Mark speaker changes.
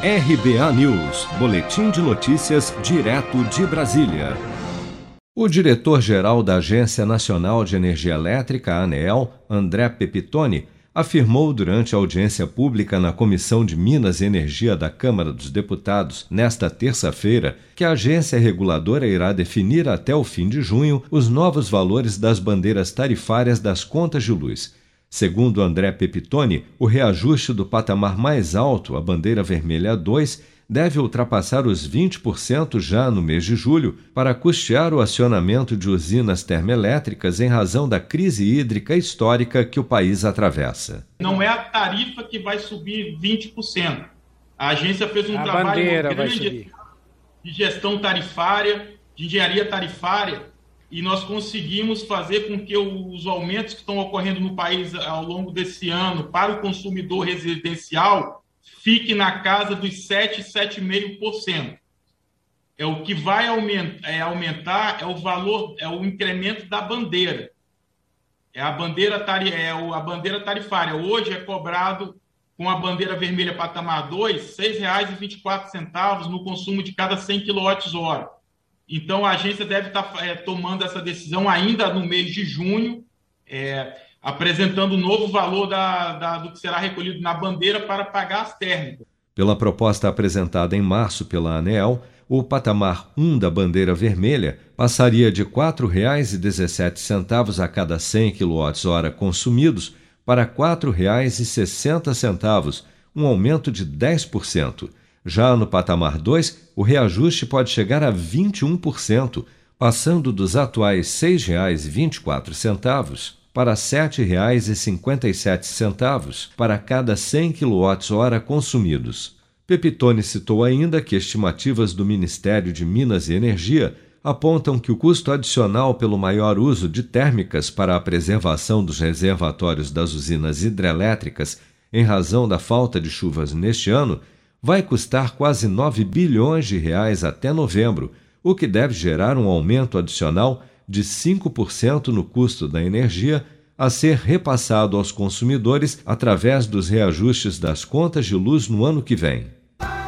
Speaker 1: RBA News, Boletim de Notícias, direto de Brasília. O diretor-geral da Agência Nacional de Energia Elétrica, ANEEL, André Pepitone, afirmou durante a audiência pública na Comissão de Minas e Energia da Câmara dos Deputados, nesta terça-feira, que a agência reguladora irá definir até o fim de junho os novos valores das bandeiras tarifárias das contas de luz. Segundo André Pepitone, o reajuste do patamar mais alto, a bandeira vermelha 2, deve ultrapassar os 20% já no mês de julho para custear o acionamento de usinas termoelétricas em razão da crise hídrica histórica que o país atravessa.
Speaker 2: Não é a tarifa que vai subir 20%. A agência fez um a trabalho grande de gestão tarifária, de engenharia tarifária, e nós conseguimos fazer com que os aumentos que estão ocorrendo no país ao longo desse ano para o consumidor residencial fique na casa dos 7, 7,5%. É o que vai aumentar é, aumentar é o valor, é o incremento da bandeira. É a bandeira, tari, é a bandeira tarifária. Hoje é cobrado com a bandeira vermelha patamar 2, R$ 6,24 no consumo de cada 100 kWh. Então, a agência deve estar tá, é, tomando essa decisão ainda no mês de junho, é, apresentando o novo valor da, da, do que será recolhido na bandeira para pagar as térmicas.
Speaker 1: Pela proposta apresentada em março pela ANEEL, o patamar 1 da bandeira vermelha passaria de R$ 4,17 a cada 100 kWh consumidos para R$ 4,60, um aumento de 10%. Já no patamar 2, o reajuste pode chegar a 21%, passando dos atuais R$ 6,24 para R$ 7,57 para cada 100 kWh consumidos. Pepitone citou ainda que estimativas do Ministério de Minas e Energia apontam que o custo adicional pelo maior uso de térmicas para a preservação dos reservatórios das usinas hidrelétricas em razão da falta de chuvas neste ano vai custar quase 9 bilhões de reais até novembro, o que deve gerar um aumento adicional de 5% no custo da energia a ser repassado aos consumidores através dos reajustes das contas de luz no ano que vem.